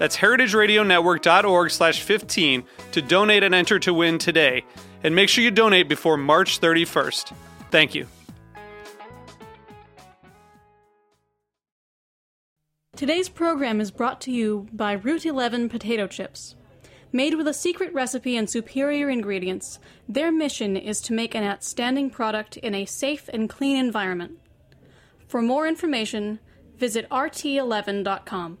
That's heritageradionetwork.org slash 15 to donate and enter to win today. And make sure you donate before March 31st. Thank you. Today's program is brought to you by Route 11 potato chips. Made with a secret recipe and superior ingredients, their mission is to make an outstanding product in a safe and clean environment. For more information, visit rt11.com.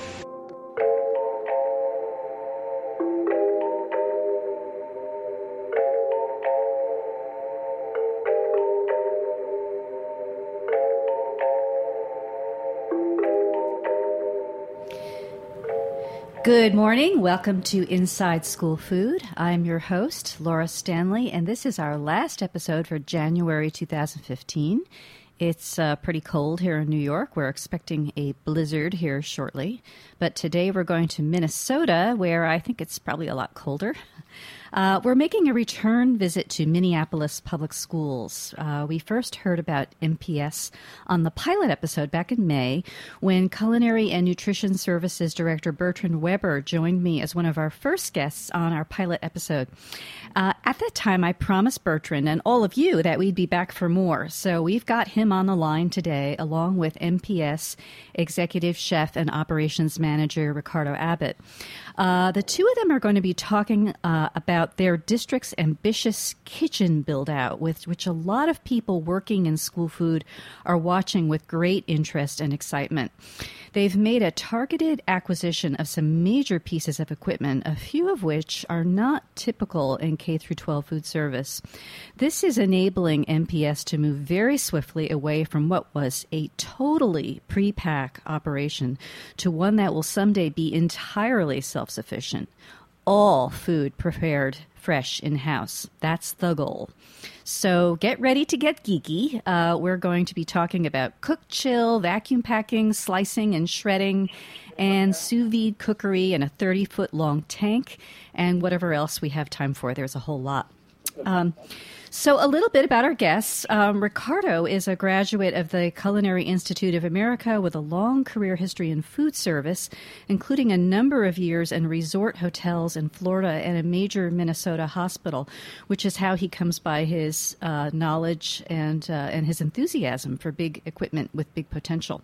Good morning. Welcome to Inside School Food. I'm your host, Laura Stanley, and this is our last episode for January 2015. It's uh, pretty cold here in New York. We're expecting a blizzard here shortly. But today we're going to Minnesota, where I think it's probably a lot colder. Uh, we're making a return visit to Minneapolis Public Schools. Uh, we first heard about MPS on the pilot episode back in May when Culinary and Nutrition Services Director Bertrand Weber joined me as one of our first guests on our pilot episode. Uh, at that time, I promised Bertrand and all of you that we'd be back for more. So we've got him on the line today, along with MPS Executive Chef and Operations Manager Ricardo Abbott. Uh, the two of them are going to be talking uh, about their district's ambitious kitchen build out, with which a lot of people working in school food are watching with great interest and excitement. They've made a targeted acquisition of some major pieces of equipment, a few of which are not typical in K through 12 food service. This is enabling MPS to move very swiftly away from what was a totally pre-pack operation to one that will someday be entirely self-sufficient. All food prepared fresh in house. That's the goal. So get ready to get geeky. Uh, we're going to be talking about cook, chill, vacuum packing, slicing and shredding, and sous vide cookery in a 30 foot long tank, and whatever else we have time for. There's a whole lot. Um, so, a little bit about our guests. Um, Ricardo is a graduate of the Culinary Institute of America with a long career history in food service, including a number of years in resort hotels in Florida and a major Minnesota hospital, which is how he comes by his uh, knowledge and, uh, and his enthusiasm for big equipment with big potential.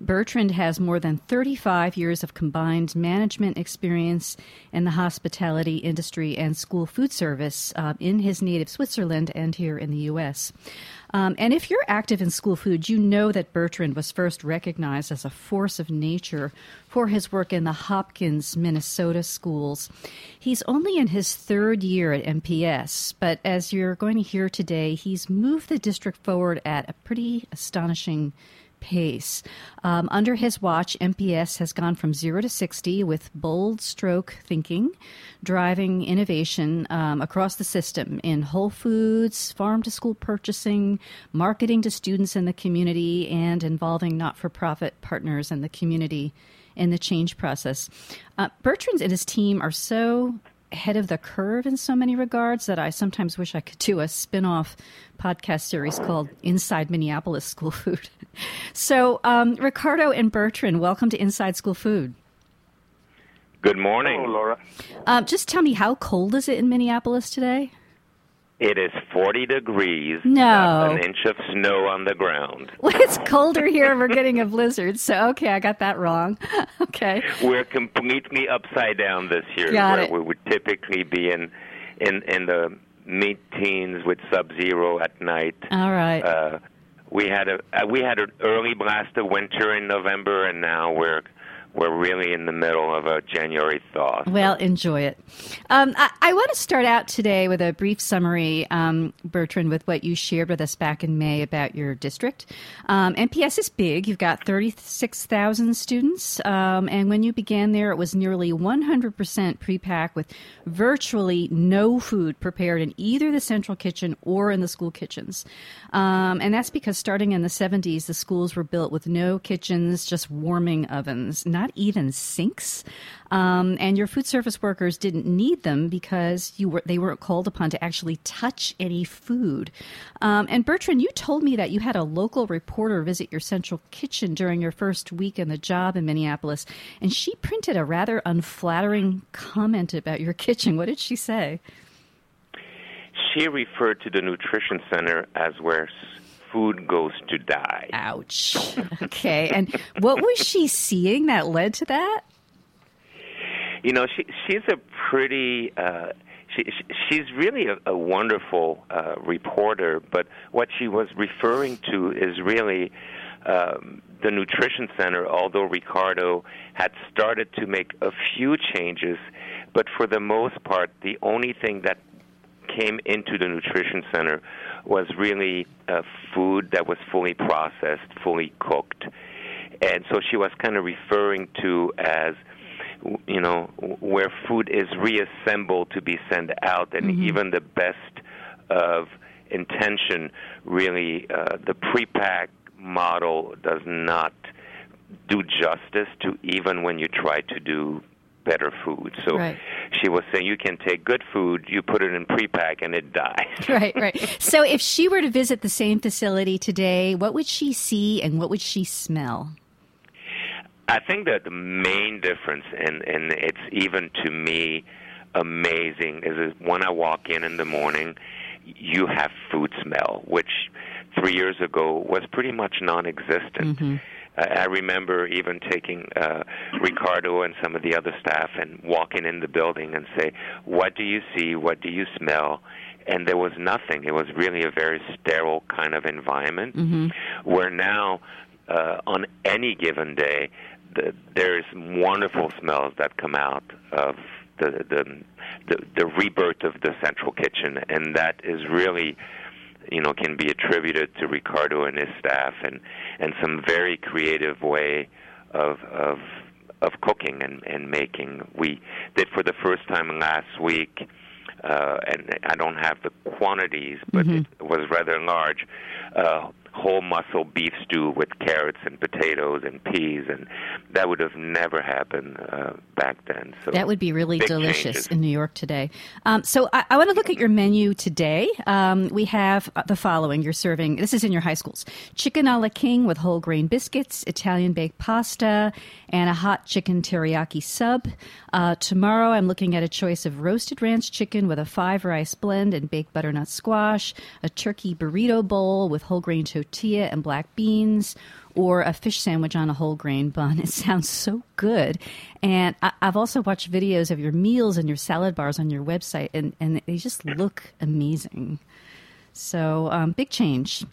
Bertrand has more than 35 years of combined management experience in the hospitality industry and school food service uh, in his native Switzerland and here in the U.S. Um, and if you're active in school food, you know that Bertrand was first recognized as a force of nature for his work in the Hopkins, Minnesota schools. He's only in his third year at MPS, but as you're going to hear today, he's moved the district forward at a pretty astonishing pace. Um, under his watch, MPS has gone from zero to 60 with bold stroke thinking, driving innovation um, across the system in Whole Foods, farm to school purchasing, marketing to students in the community, and involving not for profit partners in the community in the change process. Uh, Bertrand and his team are so ahead of the curve in so many regards that I sometimes wish I could do a spin off podcast series called Inside Minneapolis School Food. so, um, Ricardo and Bertrand, welcome to Inside School Food. Good morning, Hello, Laura. Um, just tell me, how cold is it in Minneapolis today? It is 40 degrees. No. An inch of snow on the ground. Well, it's colder here. We're getting a blizzard. So, okay, I got that wrong. okay. We're completely upside down this year. Got where it. we would typically be in in in the mid teens with sub zero at night. All right. Uh, we had a uh, we had an early blast of winter in November, and now we're we're really in the middle of a January thaw. Well, enjoy it. Um, I, I want to start out today with a brief summary, um, Bertrand, with what you shared with us back in May about your district. Um, MPS is big. You've got 36,000 students. Um, and when you began there, it was nearly 100% pre-pack with virtually no food prepared in either the central kitchen or in the school kitchens. Um, and that's because starting in the 70s, the schools were built with no kitchens, just warming ovens, not even sinks. Um, and your food service workers didn't need them because you were they weren't called upon to actually touch any food. Um, and Bertrand, you told me that you had a local reporter visit your central kitchen during your first week in the job in Minneapolis, and she printed a rather unflattering comment about your kitchen. What did she say? She referred to the nutrition center as where food goes to die. Ouch. Okay. And what was she seeing that led to that? You know, she she's a pretty. Uh, she, she- she's really a, a wonderful uh, reporter, but what she was referring to is really um, the nutrition center. Although Ricardo had started to make a few changes, but for the most part, the only thing that came into the nutrition center was really uh, food that was fully processed, fully cooked, and so she was kind of referring to as you know where food is reassembled to be sent out, and even the best of intention, really uh, the pre-pack model does not do justice to even when you try to do better food. So Right. she was saying you can take good food, you put it in pre-pack, and it dies. Right, right. So if she were to visit the same facility today, what would she see and what would she smell? I think that the main difference, and and it's even to me amazing, is, when I walk in in the morning, you have food smell, which three years ago was pretty much non-existent. I I remember even taking uh, Ricardo and some of the other staff and walking in the building and say, "What do you see? What do you smell?" And there was nothing. It was really a very sterile kind of environment. Where now, uh, on any given day, the, there's wonderful smells that come out of the, the the the rebirth of the central kitchen, and that is really you know can be attributed to Ricardo and his staff and and some very creative way of of of cooking and and making. We did for the first time last week. Uh, and I don't have the quantities, but it was rather large. Uh, whole muscle beef stew with carrots and potatoes and peas, and that would have never happened uh, back then. So That would be really delicious changes. in New York today. Um, so I, I want to look at your menu today. Um, we have uh, the following. You're serving, this is in your high schools chicken a la king with whole grain biscuits, Italian baked pasta, and a hot chicken teriyaki sub. Uh, tomorrow I'm looking at a choice of roasted ranch chicken with a five rice blend and baked butternut squash, a turkey burrito bowl with whole grain tortilla and black beans or a fish sandwich on a whole grain bun. It sounds so good. And I, I've also watched videos of your meals and your salad bars on your website, and, and they just look amazing. So, um, big change.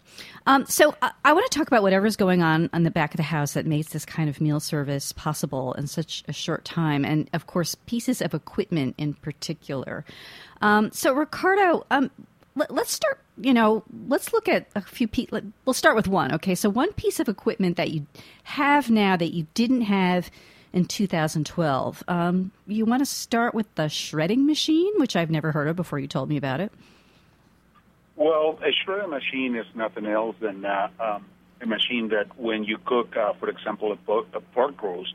Um, so, I, I want to talk about whatever's going on on the back of the house that makes this kind of meal service possible in such a short time. And, of course, pieces of equipment in particular. Um, so, Ricardo, um, let, let's start, you know, let's look at a few pieces. We'll start with one. Okay. So, one piece of equipment that you have now that you didn't have in 2012. Um, you want to start with the shredding machine, which I've never heard of before you told me about it. Well, a shredding machine is nothing else than uh, um, a machine that when you cook, uh, for example, a pork, a pork roast,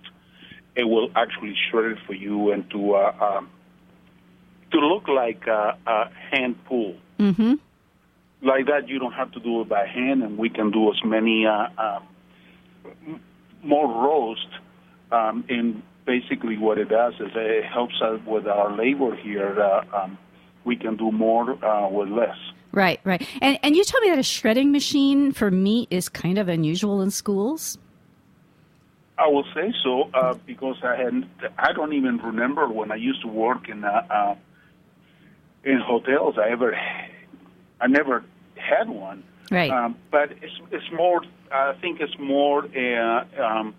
it will actually shred it for you and to uh, um, to look like a, a hand pull. Mm-hmm. Like that, you don't have to do it by hand, and we can do as many uh, uh, more roast. Um, and basically, what it does is it helps us with our labor here. Uh, um, we can do more uh, with less. Right, right. And and you told me that a shredding machine for meat is kind of unusual in schools. I will say so uh, because I had I don't even remember when I used to work in uh, uh, in hotels. I ever I never had one. Right. Um, but it's it's more. I think it's more uh, um,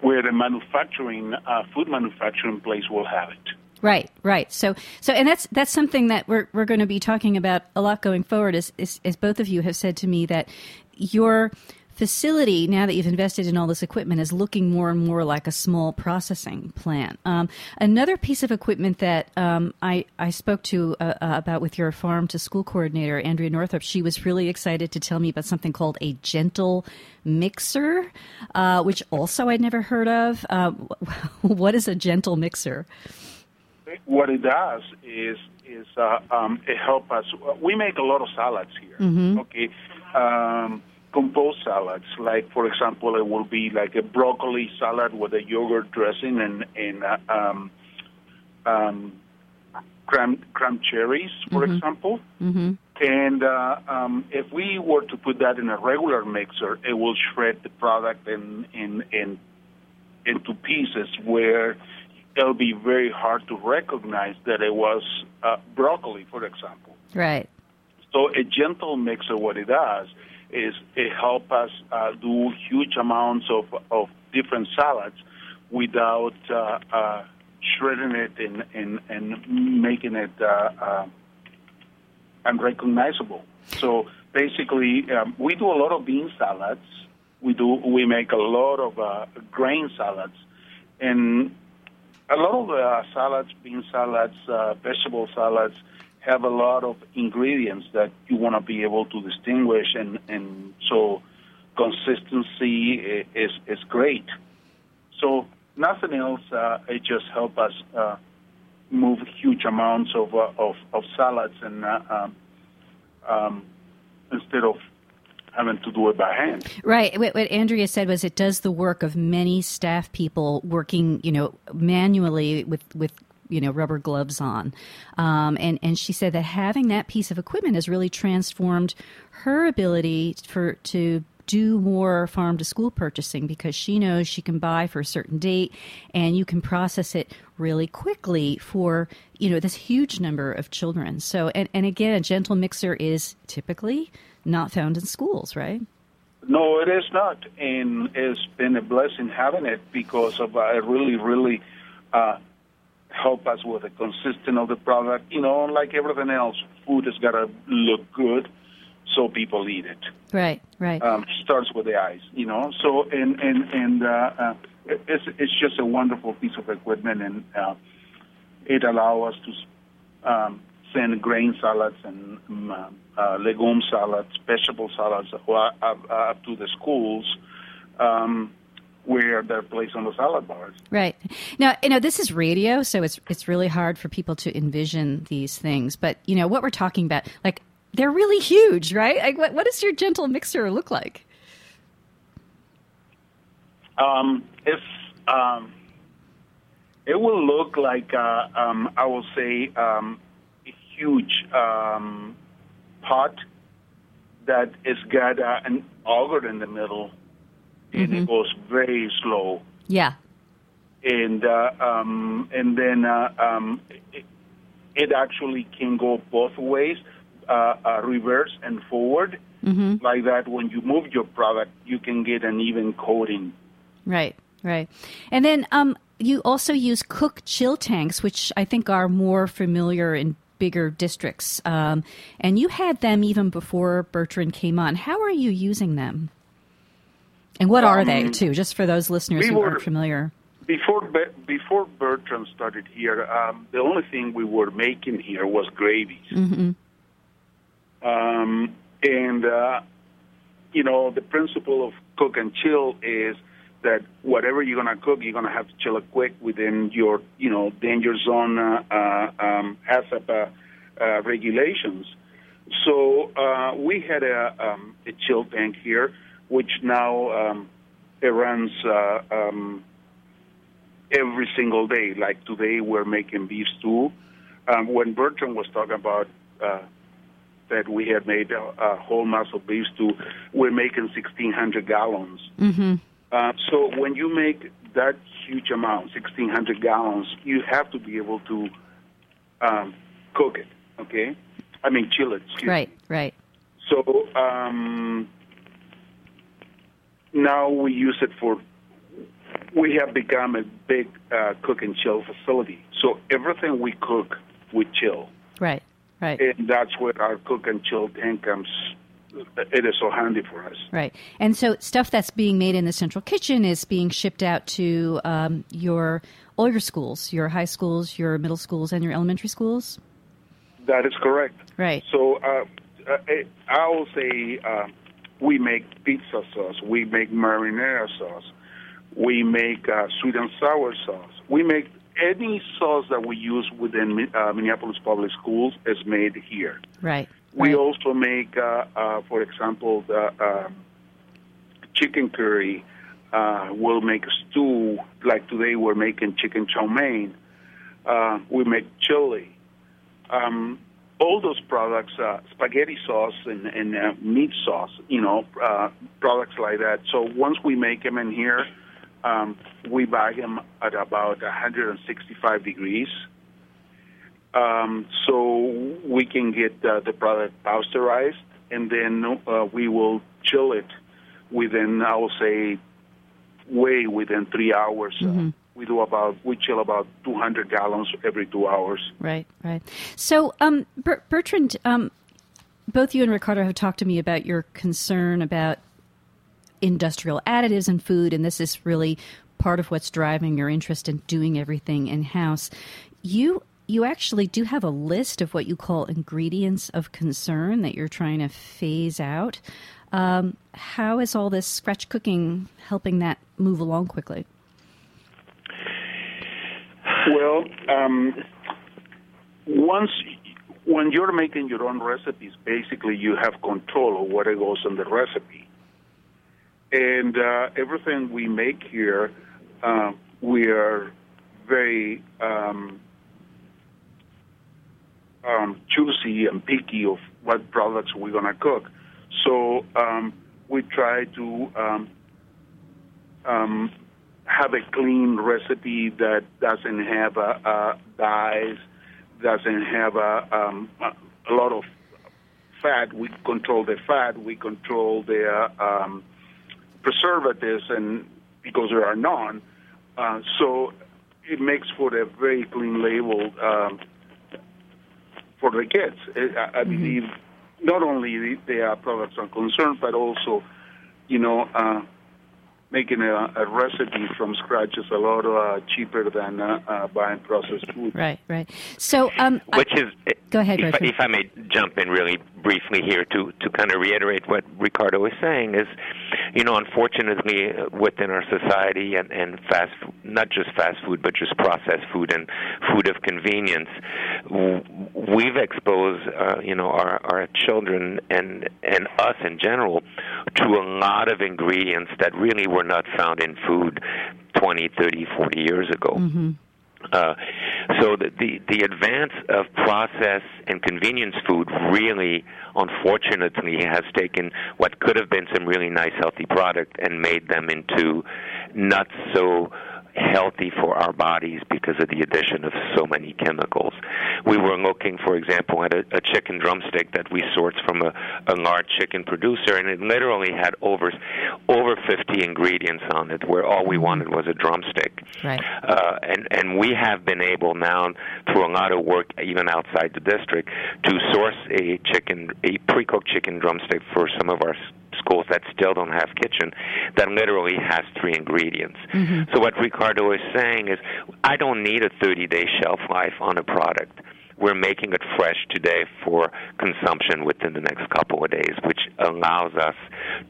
where the manufacturing uh, food manufacturing place will have it. Right, right. So, so, and that's that's something that we're we're going to be talking about a lot going forward. As, as, as both of you have said to me that your facility, now that you've invested in all this equipment, is looking more and more like a small processing plant. Um, another piece of equipment that um, I, I spoke to uh, uh, about with your farm to school coordinator, Andrea Northrup, she was really excited to tell me about something called a gentle mixer, uh, which also I'd never heard of. Uh, what is a gentle mixer? What it does is is uh, um, it helps us. We make a lot of salads here. Mm-hmm. Okay. Composed salads. Like for example, it will be like a broccoli salad with a yogurt dressing and and uh, um, um, cram cram cherries, for Mhm. example. Mm-hmm. And uh, um, if we were to put that in a regular mixer, it will shred the product in in in into pieces where it'll be very hard to recognize that it was uh, broccoli, for example. Right. So a gentle mixer, what it does is it helps us uh, do huge amounts of, of different salads without uh, uh, shredding it and, and, and making it unrecognizable. So basically, um, we do a lot of bean salads. We do we make a lot of uh, grain salads, and a lot of uh, salads, bean salads, uh, vegetable salads have a lot of ingredients that you want to be able to distinguish, and, and so consistency is is great. So nothing else. Uh, it just help us uh, move huge amounts of uh, of, of salads, and uh, um, um, instead of having to do it by hand. Right. What, what Andrea said was it does the work of many staff people working, you know, manually with with you know rubber gloves on, um, and and she said that having that piece of equipment has really transformed her ability for to do more farm to school purchasing because she knows she can buy for a certain date and you can process it really quickly for you know this huge number of children. So and, and again a gentle mixer is typically not found in schools right? No, it is not, and it's been a blessing having it because of a really, really uh, help us with the consistent of the product. You know, like everything else, food has got to look good, so people eat it. right right Um, starts with the eyes, you know. So and and and uh, uh, it's it's just a wonderful piece of equipment, and uh, it allows us to um, send grain salads and um, uh, legume salads, vegetable salads up to the schools. Um, where they're placed on the salad bars. Right. Now, you know, this is radio, so it's it's really hard for people to envision these things. But, you know, what we're talking about, like they're really huge, right? Like what what does your gentle mixer look like? Um, it's um, it will look like uh, um, I will say um, a huge um, pot that has got uh, an auger in the middle, and it goes very slow. Yeah. And uh, um, and then uh, um, it, it actually can go both ways, uh, uh, reverse and forward. Mhm. Like that, when you move your product, you can get an even coating. Right. Right. And then um you also use cook chill tanks, which I think are more familiar in bigger districts. Um, and you had them even before Bertrand came on. How are you using them? And what are they, Um, too, just for those listeners we who were- aren't familiar? Before Be- before Bertrand started here, um, the only thing we were making here was gravies, hmm um, and uh, you know the principle of cook and chill is that whatever you're gonna cook, you're gonna have to chill it quick within your you know danger zone uh, uh, um, HACCP uh, uh, regulations. So uh, we had a, um, a chill tank here, which now um, it runs. Uh, um, every single day. Like today, we're making beef stew. um, when Bertrand was talking about uh, that we had made a, a whole of beef stew, we're making 1,600 gallons. Mm-hmm. Uh, so when you make that huge amount, 1,600 gallons, you have to be able to um, cook it, okay? I mean, chill it. excuse me. Right, right. So um, now we use it for. We have become a big uh, cook and chill facility. So everything we cook, we chill, Right, right, and that's where our cook and chill tank comes. It is so handy for us. right. And so stuff that's being made in the central kitchen is being shipped out to um, your all your schools, your high schools, your middle schools, and your elementary schools. That is correct. Right. So uh, uh, I will say uh, we make pizza sauce, we make marinara sauce, we make uh, sweet and sour sauce. We make any sauce that we use within uh, Minneapolis Public Schools is made here. Right. We right. also make, uh, uh, for example, the uh, chicken curry. Uh, we'll make a stew. Like today, we're making chicken chow mein. Uh, we make chili. Um, all those products, uh, spaghetti sauce and, and uh, meat sauce, you know, uh, products like that. So once we make them in here, um, we buy them at about 165 degrees. Um, so we can get uh, the product pasteurized, and then uh, we will chill it within, I will say, way within three hours. Uh, we do about we chill about 200 gallons every two hours. Right, right. So, um, Ber- Bertrand, um, both you and Ricardo have talked to me about your concern about industrial additives in food, and this is really part of what's driving your interest in doing everything in house. You you actually do have a list of what you call ingredients of concern that you're trying to phase out. Um, how is all this scratch cooking helping that move along quickly? Well, um, once when you're making your own recipes, basically you have control of what goes in the recipe, and uh, everything we make here, uh, we are very um, um, choosy and picky of what products we're gonna cook. So um, we try to um, um, have a clean recipe that doesn't have uh, uh, dyes, doesn't have a, um, a lot of fat. We control the fat. We control the uh, um, preservatives, and because there are none, uh, so it makes for a very clean label um, for the kids. I, I believe not only they are products of concern, but also, you know. Uh, making a, a, recipe from scratch is a lot uh, cheaper than uh, uh, buying processed food. Right, right. So, um, which is go ahead, if, if, I may jump in really briefly here to to kind of reiterate what Ricardo is saying is, you know, unfortunately within our society and and fast not just fast food but just processed food and food of convenience, we've exposed uh, you know our our children and and us in general to a lot of ingredients that really were not found in food 20, 30, 40 years ago. Mm-hmm. Uh, so the, the the advance of processed and convenience food really, unfortunately, has taken what could have been some really nice, healthy product and made them into not so healthy for our bodies because of the addition of so many chemicals. We were looking, for example, at a, a chicken drumstick that we sourced from a, a large chicken producer, and it literally had over over 50 ingredients on it, where all we wanted was a drumstick. Right. Uh, and and we have been able now, through a lot of work, even outside the district, to source a chicken, a pre-cooked chicken drumstick for some of our schools that still don't have kitchen that literally has three ingredients. Mm-hmm. So what Ricardo is saying is I don't need a 30 day shelf life on a product. We're making it fresh today for consumption within the next couple of days, which allows us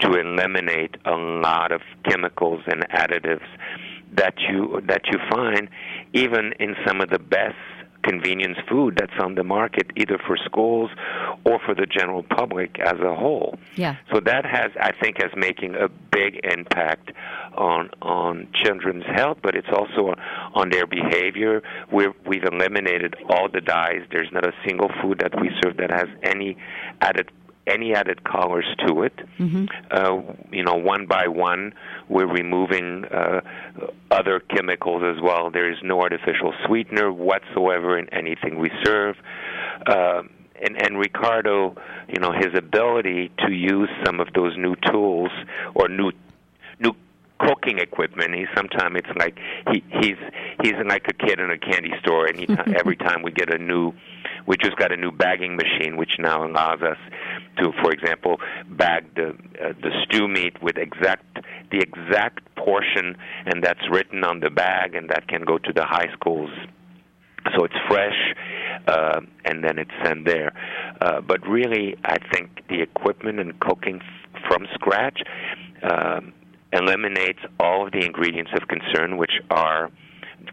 to eliminate a lot of chemicals and additives that you that you find even in some of the best convenience food that's on the market, either for schools or for the general public as a whole. Yeah. So that has, I think, has making a big impact on on children's health, but it's also on their behavior. We're, we've eliminated all the dyes. There's not a single food that we serve that has any added any added colors to it. Mm-hmm. Uh, you know, one by one, we're removing uh, other chemicals as well. There is no artificial sweetener whatsoever in anything we serve. Uh, and, and Ricardo, you know, his ability to use some of those new tools or new new cooking equipment. He sometimes it's like he he's he's like a kid in a candy store. And every time we get a new, we just got a new bagging machine, which now allows us to, for example, bag the uh, the stew meat with exact the exact portion, and that's written on the bag, and that can go to the high schools. So it's fresh, uh, and then it's sent there. Uh, but really, I think the equipment and cooking f- from scratch. Um, eliminates all of the ingredients of concern, which are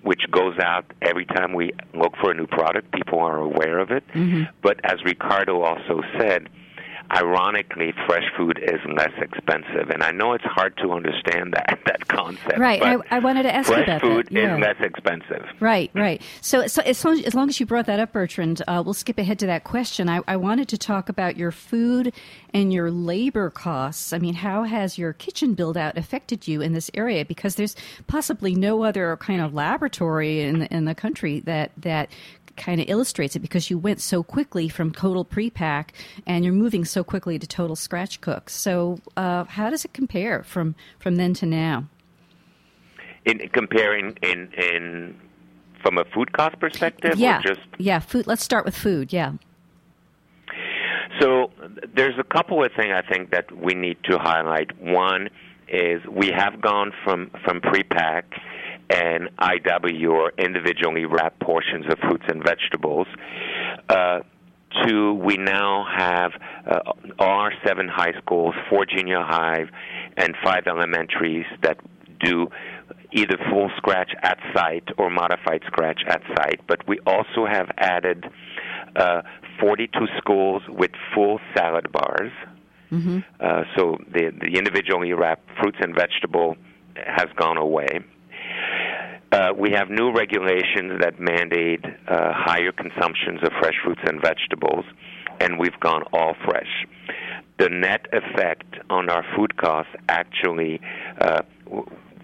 which goes out every time we look for a new product. People are aware of it. Mm-hmm. But as Ricardo also said, ironically, fresh food is less expensive. And I know it's hard to understand that that concept. Right. I, I, wanted to ask you about food that. Yeah. is less expensive. Right. Right. So, so as, long, as long as you brought that up, Bertrand, uh, we'll skip ahead to that question. I, I wanted to talk about your food and your labor costs. I mean, how has your kitchen build out affected you in this area? Because there's possibly no other kind of laboratory in in the country that that kind of illustrates it because you went so quickly from total pre-pack and you're moving so quickly to total scratch cook. So, uh, how does it compare from from then to now? In comparing in in from a food cost perspective, yeah, just yeah, food. Let's start with food. Yeah. So there's a couple of things I think that we need to highlight. One is we have gone from from pre-pack and IW or individually wrapped portions of fruits and vegetables. Uh, to we now have uh, our seven high schools, four junior high, and five elementaries that do either full scratch at site or modified scratch at site. But we also have added uh, 42 schools with full salad bars. Mm-hmm. Uh, so the, the individually wrapped fruits and vegetable has gone away. Uh, we have new regulations that mandate uh, higher consumptions of fresh fruits and vegetables, and we've gone all fresh. The net effect on our food costs actually, uh,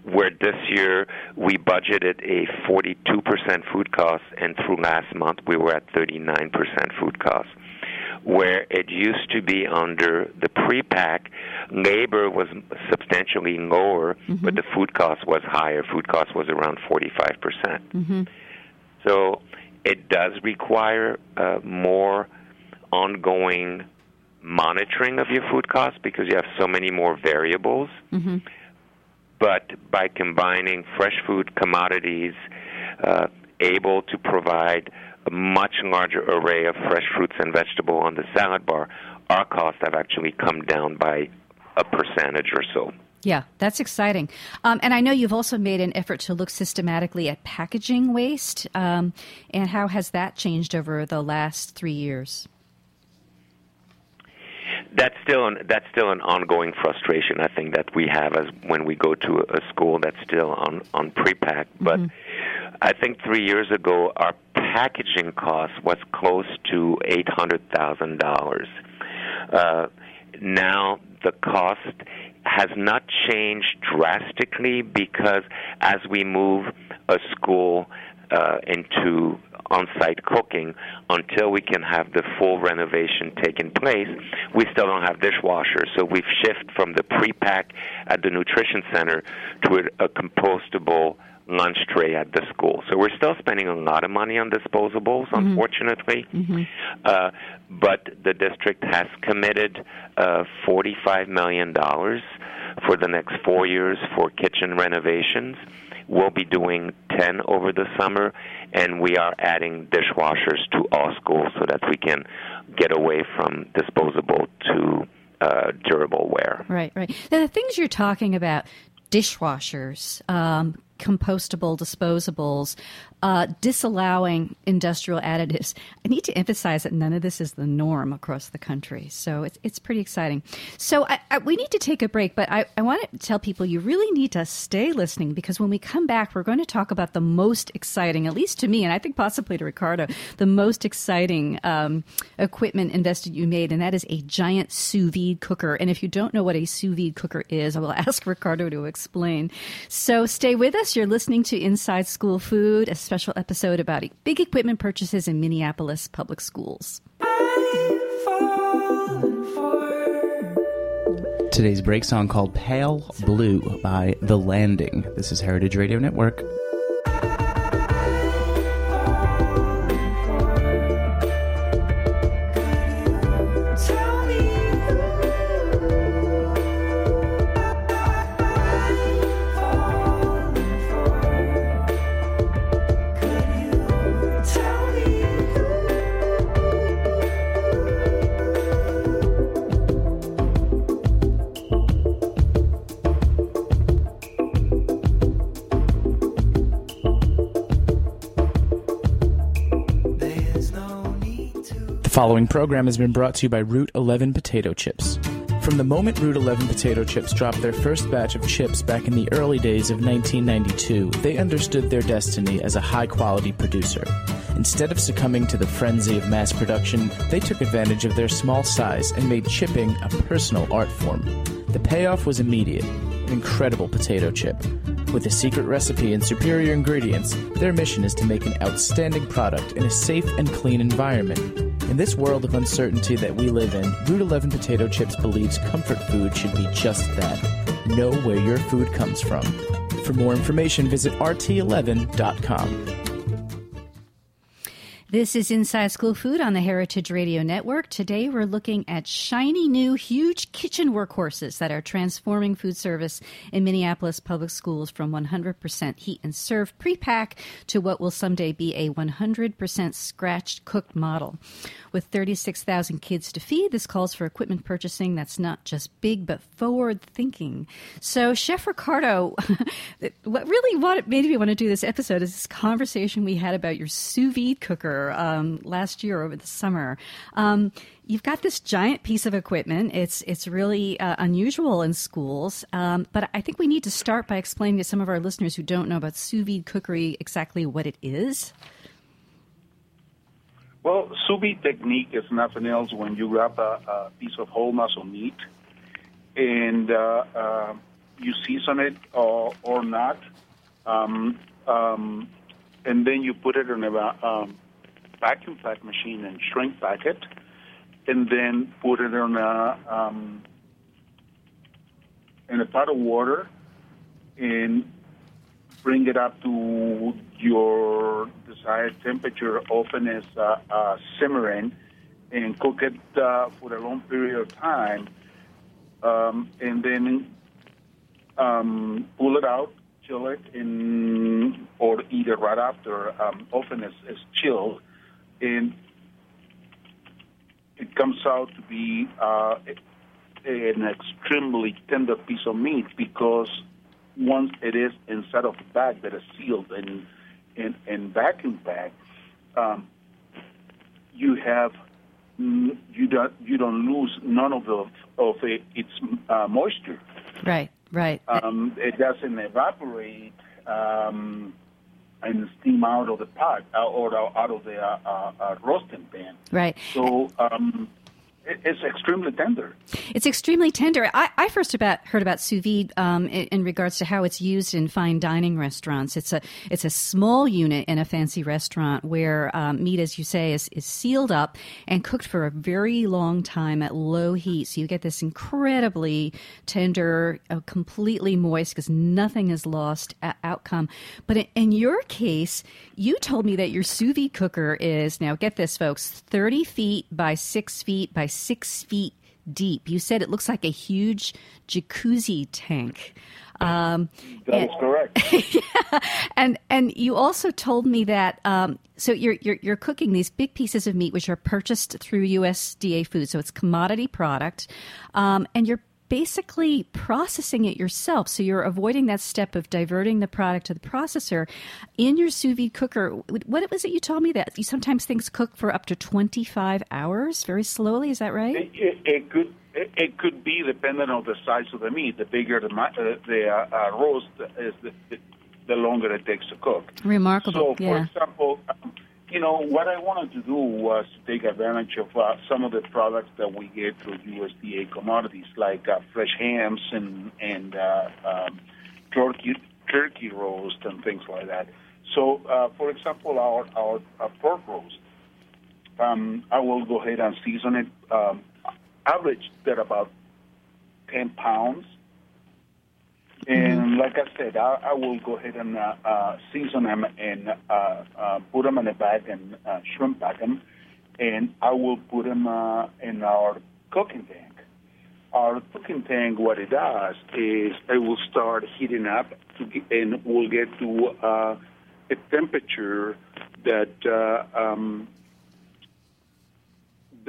where this year we budgeted a 42% food cost, and through last month we were at 39% food costs where it used to be under the pre-pack, labor was substantially lower, mm-hmm. but the food cost was higher. Food cost was around 45%. percent mm-hmm. So it does require uh, more ongoing monitoring of your food costs because you have so many more variables. Mm-hmm. But by combining fresh food commodities, uh, able to provide a much larger array of fresh fruits and vegetables on the salad bar, our costs have actually come down by a percentage or so. Yeah, that's exciting. Um, and I know you've also made an effort to look systematically at packaging waste. Um, and how has that changed over the last three years? That's still an, that's still an ongoing frustration. I think that we have as when we go to a school that's still on on pre-pack. But mm-hmm. I think three years ago our packaging cost was close to eight hundred thousand uh, dollars. Now the cost has not changed drastically because as we move a school uh, into on-site cooking until we can have the full renovation taking place. We still don't have dishwashers, so we've shifted from the pre-pack at the nutrition center to a, a compostable lunch tray at the school. So we're still spending a lot of money on disposables, mm-hmm. unfortunately. Mm-hmm. Uh, but the district has committed uh, $45 million for the next four years for kitchen renovations. We'll be doing 10 over the summer, and we are adding dishwashers to all schools so that we can get away from disposable to uh, durable ware. Right, right. Now, the things you're talking about, dishwashers, um, compostable disposables, uh, disallowing industrial additives. I need to emphasize that none of this is the norm across the country. So it's, it's pretty exciting. So I, I, we need to take a break, but I, I want to tell people you really need to stay listening because when we come back, we're going to talk about the most exciting, at least to me, and I think possibly to Ricardo, the most exciting um, equipment invested you made, and that is a giant sous vide cooker. And if you don't know what a sous vide cooker is, I will ask Ricardo to explain. So stay with us. You're listening to Inside School Food, special episode about big equipment purchases in Minneapolis public schools. Today's break song called Pale Blue by The Landing. This is Heritage Radio Network. Program has been brought to you by Route 11 Potato Chips. From the moment Route 11 Potato Chips dropped their first batch of chips back in the early days of 1992, they understood their destiny as a high quality producer. Instead of succumbing to the frenzy of mass production, they took advantage of their small size and made chipping a personal art form. The payoff was immediate an incredible potato chip. With a secret recipe and superior ingredients, their mission is to make an outstanding product in a safe and clean environment in this world of uncertainty that we live in, Route 11 Potato Chips believes comfort food should be just that. Know where your food comes from. For more information, visit rt11.com. This is Inside School Food on the Heritage Radio Network. Today we're looking at shiny new huge kitchen workhorses that are transforming food service in Minneapolis public schools from 100% heat and serve pre-pack to what will someday be a 100% scratched cooked model. With 36,000 kids to feed, this calls for equipment purchasing that's not just big but forward thinking. So, Chef Ricardo, what really what made me want to do this episode is this conversation we had about your sous vide cooker um, last year over the summer. Um, you've got this giant piece of equipment. It's it's really uh, unusual in schools, um, but I think we need to start by explaining to some of our listeners who don't know about sous vide cookery exactly what it is. Well, sous vide technique is nothing else when you wrap a, a piece of whole muscle meat and uh, uh, you season it or, or not, um, um, and then you put it in a um, vacuum pack machine and shrink pack it, and then put it in a um, in a pot of water and bring it up to your desired temperature, often as uh, simmering, and cook it uh, for a long period of time, um, and then um, pull it out, chill it, in, or eat it right after. Um, often it's, it's chilled, and it comes out to be uh, an extremely tender piece of meat because once it is inside of a bag that is sealed and and, and vacuum bag, um, you have you don't you don't lose none of the of it, its uh, moisture. Right, right. Um, it doesn't evaporate um, and steam out of the pot uh, or out of the uh, uh, uh roasting pan. Right. So um, it's extremely tender. It's extremely tender. I, I first about heard about sous vide um, in, in, regards to how it's used in fine dining restaurants. It's a it's a small unit in a fancy restaurant where um, meat, as you say, is, is sealed up and cooked for a very long time at low heat. So you get this incredibly tender, uh, completely moist because nothing is lost outcome. But in, in your case, you told me that your sous vide cooker is now get this, folks, thirty feet by six feet by six feet deep. You said it looks like a huge jacuzzi tank. Um, that and, correct. yeah, and and you also told me that um, so you're, you're you're cooking these big pieces of meat which are purchased through USDA food, so it's commodity product, um, and you're basically processing it yourself. So you're avoiding that step of diverting the product to the processor in your sous vide cooker. What was it you told me that you sometimes things cook for up to 25 hours very slowly? Is that right? It, it, it could it could be dependent on the size of the meat. The bigger the uh, the uh, uh, roast is, the, the longer it takes to cook. Remarkable. So, yeah. for example, um, you know what I wanted to do was to take advantage of uh, some of the products that we get through USDA commodities, like uh, fresh hams and and uh, um, turkey turkey roast and things like that. So, uh, for example, our our, our pork roast, um, I will go ahead and season it. Um, average at about 10 pounds. And mm-hmm. like I said, I, I will go ahead and uh, uh, season them and uh, uh, put them in a bag and uh, shrink bag them. And I will put them uh, in our cooking tank. Our cooking tank, what it does is it will start heating up get, and we'll get to a temperature that um,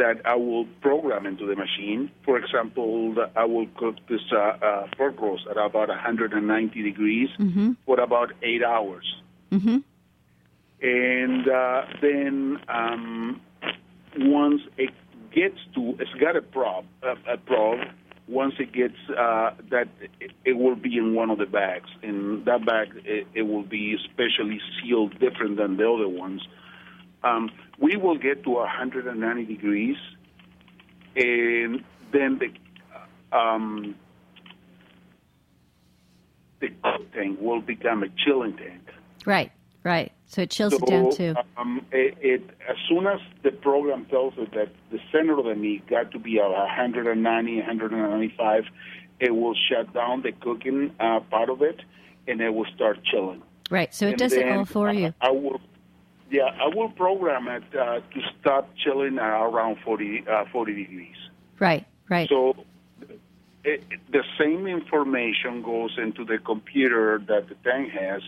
that I will program into the machine. For example, I will cook this uh, uh, pork roast at about 190 degrees mm-hmm. for about eight hours. Mm-hmm. And uh, then um, once it gets to, it's got a probe, a, a probe. Once it gets uh, that, it, it, will be in one of the bags. In that bag, it, it will be specially sealed, different than the other ones. Um, we will get to 190 degrees, and then the um, the tank will become a chilling tank. Right, right. So it chills so, it down too. Um, it, it, as soon as the program tells us that the center of the meat got to be at 190, 195, it will shut down the cooking uh, part of it, and it will start chilling. Right. So it and does it all for you. I will yeah, I will program it uh, to stop chilling around 40, uh, 40 degrees. Right, right. So it, the same information goes into the computer that the tank has,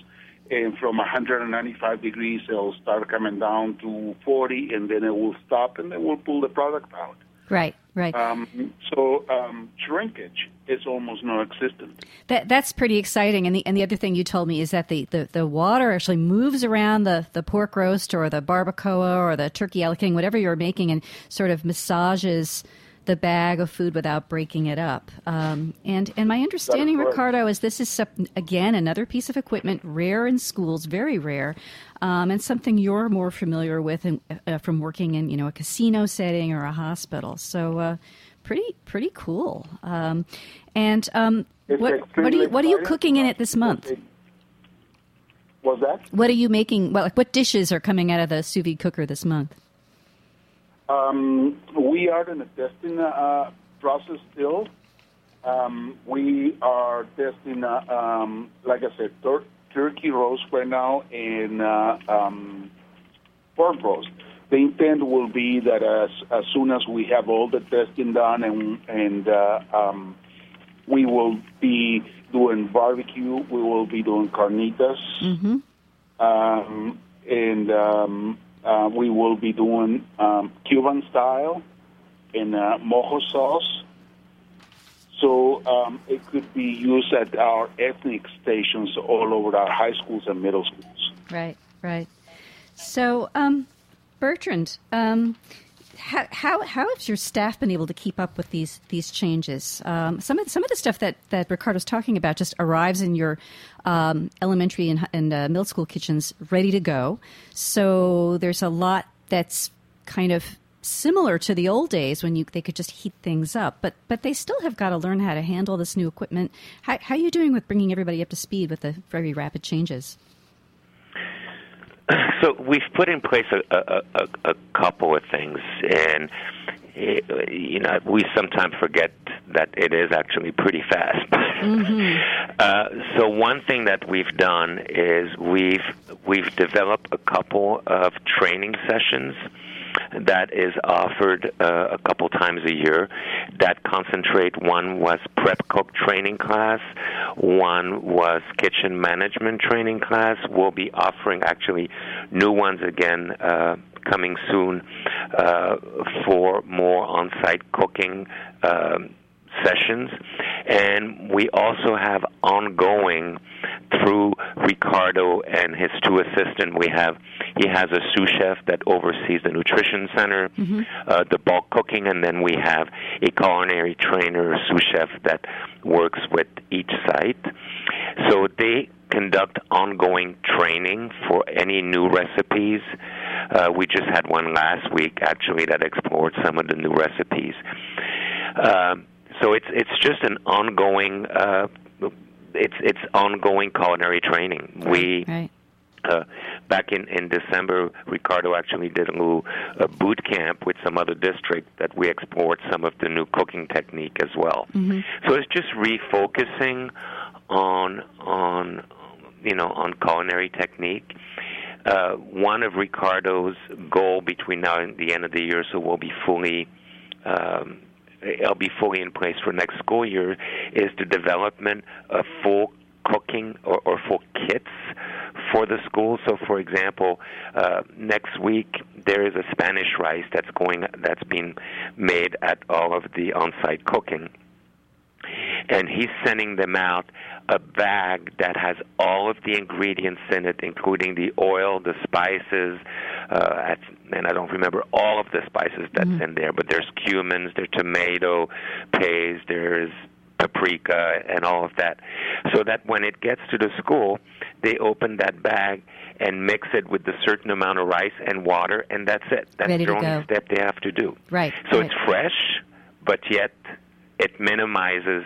and from 195 degrees, it'll start coming down to 40, and then it will stop, and then we'll pull the product out. Right, right. Um, so um, shrinkage is almost non-existent. That that's pretty exciting. And the and the other thing you told me is that the, the, the water actually moves around the, the pork roast or the barbacoa or the turkey ala king, whatever you're making, and sort of massages the bag of food without breaking it up. Um, and and my understanding, Ricardo, is this is again another piece of equipment rare in schools, very rare, um, and something you're more familiar with in, uh, from working in you know a casino setting or a hospital. So. Uh, pretty pretty cool. Um, and um, what what are you what are you cooking in it this month? What's that? What are you making? Well, like what dishes are coming out of the sous vide cooker this month? Um, we are in the testing uh, process still. Um, we are testing, uh, um, like I said, tur- turkey roast right now and uh, um, pork roast. The intent will be that as, as soon as we have all the testing done and, and uh, um, we will be doing barbecue, we will be doing carnitas, mm-hmm. um, and um, uh, we will be doing um, Cuban style in uh, mojo sauce. So um, it could be used at our ethnic stations all over our high schools and middle schools. Right, right. So, um, Bertrand, um, how, how, how has your staff been able to keep up with these these changes? Um, some of some of the stuff that that Ricardo's talking about just arrives in your um, elementary and, and uh, middle school kitchens ready to go. So there's a lot that's kind of similar to the old days when you they could just heat things up, but but they still have got to learn how to handle this new equipment. How, how are you doing with bringing everybody up to speed with the very rapid changes? So we've put in place a, a, a, a couple of things, and it, you know we sometimes forget that it is actually pretty fast. Mm-hmm. uh, so one thing that we've done is we've we've developed a couple of training sessions that is offered uh, a couple times a year. That concentrate one was prep cook training class one was kitchen management training class. We'll be offering actually new ones again uh, coming soon uh, for more on-site cooking um, sessions And we also have ongoing through Ricardo and his two assistants. We have he has a sous chef that oversees the nutrition center, mm-hmm. uh, the bulk cooking, and then we have a culinary trainer, sous chef that works with each site. So they conduct ongoing training for any new recipes. Uh, we just had one last week, actually, that explored some of the new recipes. Uh, so it's it's just an ongoing uh, it's it's ongoing culinary training. We right. Uh, back in, in December, Ricardo actually did a little uh, boot camp with some other district that we explored some of the new cooking technique as well. Mm-hmm. So it's just refocusing on on you know on culinary technique. Uh, one of Ricardo's goal between now and the end of the year, so we'll be fully. Um, I'll be fully in place for next school year. Is the development of full cooking or, or full kits for the school. So, for example, uh, next week there is a Spanish rice that's going that's being made at all of the on-site cooking, and he's sending them out a bag that has all of the ingredients in it, including the oil, the spices, uh, and I don't remember all of the spices that's mm-hmm. in there, but there's cumins, there's tomato paste, there's paprika and all of that, so that when it gets to the school, they open that bag and mix it with a certain amount of rice and water, and that's it. That's Ready the only go. step they have to do. Right. So right. it's fresh, but yet it minimizes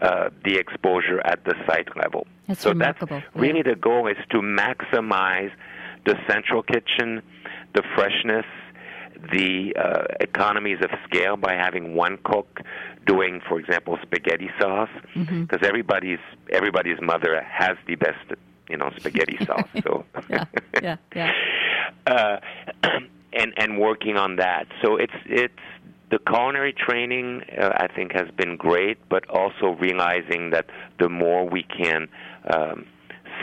uh, the exposure at the site level. That's so remarkable. that's really yeah. the goal is to maximize the central kitchen, the freshness, the uh, economies of scale by having one cook doing, for example, spaghetti sauce, because mm-hmm. everybody's everybody's mother has the best, you know, spaghetti sauce. So yeah, yeah, yeah. Uh, and and working on that. So it's it's the culinary training uh, I think has been great, but also realizing that the more we can um,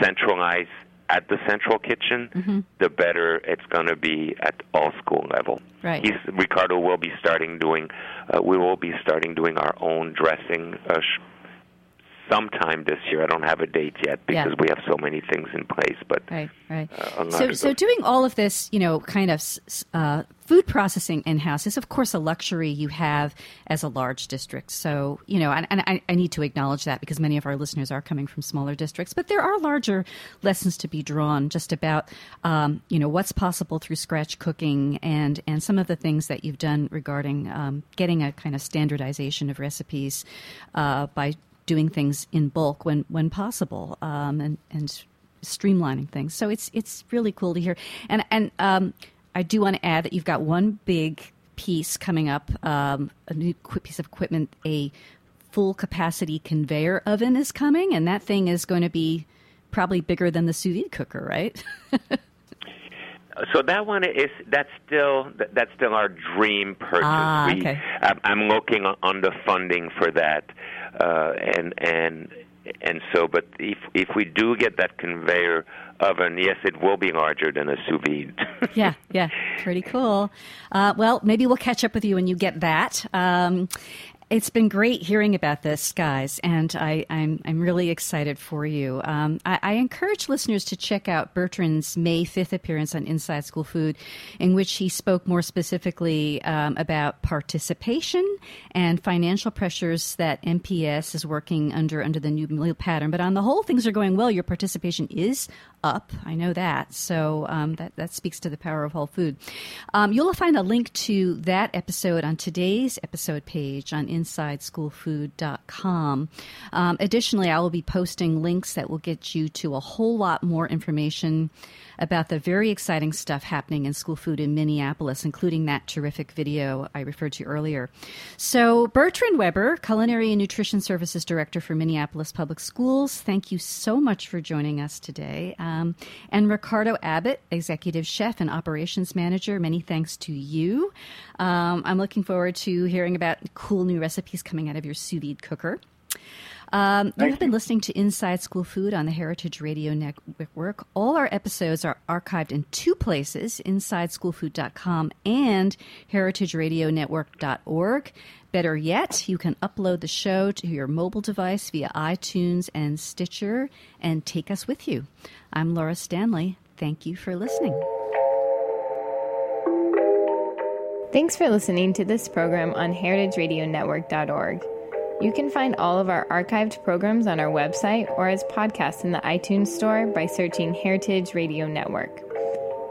centralize at the central kitchen, mm-hmm. the better it's going to be at all school level. Right. He's, Ricardo will be starting doing. Uh, we will be starting doing our own dressing. Uh, sh- sometime this year. I don't have a date yet because Yeah. we have so many things in place. But Right, right. Uh, so, so those- doing all of this, you know, kind of uh, food processing in house is, of course, a luxury you have as a large district. So, you know, and, and I, I need to acknowledge that because many of our listeners are coming from smaller districts. But there are larger lessons to be drawn just about, um, you know, what's possible through scratch cooking and and some of the things that you've done regarding um, getting a kind of standardization of recipes uh, by doing things in bulk when when possible um, and and streamlining things. So it's it's really cool to hear. And and um, I do want to add that you've got one big piece coming up, um, a new piece of equipment, a full capacity conveyor oven is coming, and that thing is going to be probably bigger than the sous vide cooker, right? So that one is that's still that's still our dream purchase. Ah, We- okay. I'm, I'm looking on the funding for that, uh, and and and so. But if if we do get that conveyor oven, yes, it will be larger than a sous vide. yeah, yeah, pretty cool. Uh, well, maybe we'll catch up with you when you get that. Um, it's been great hearing about this, guys, and I, I'm I'm really excited for you. Um, I, I encourage listeners to check out Bertrand's May 5th appearance on Inside School Food, in which he spoke more specifically um, about participation and financial pressures that MPS is working under under the new meal pattern. But on the whole, things are going well. Your participation is up. I know that. So um, that, that speaks to the power of whole food. Um, you'll find a link to that episode on today's episode page on InsideSchoolFood.com. Um, additionally, I will be posting links that will get you to a whole lot more information about the very exciting stuff happening in school food in Minneapolis, including that terrific video I referred to earlier. So, Bertrand Weber, Culinary and Nutrition Services Director for Minneapolis Public Schools, thank you so much for joining us today. Um, and Ricardo Abbott, Executive Chef and Operations Manager, many thanks to you. Um, I'm looking forward to hearing about cool new recipes coming out of your sous vide cooker. Um, you have been listening to Inside School Food on the Heritage Radio Network. All our episodes are archived in two places, InsideSchoolFood.com and HeritageRadioNetwork.org. Better yet, you can upload the show to your mobile device via iTunes and Stitcher and take us with you. I'm Laura Stanley. Thank you for listening. Thanks for listening to this program on heritageradionetwork.org. You can find all of our archived programs on our website or as podcasts in the iTunes Store by searching Heritage Radio Network.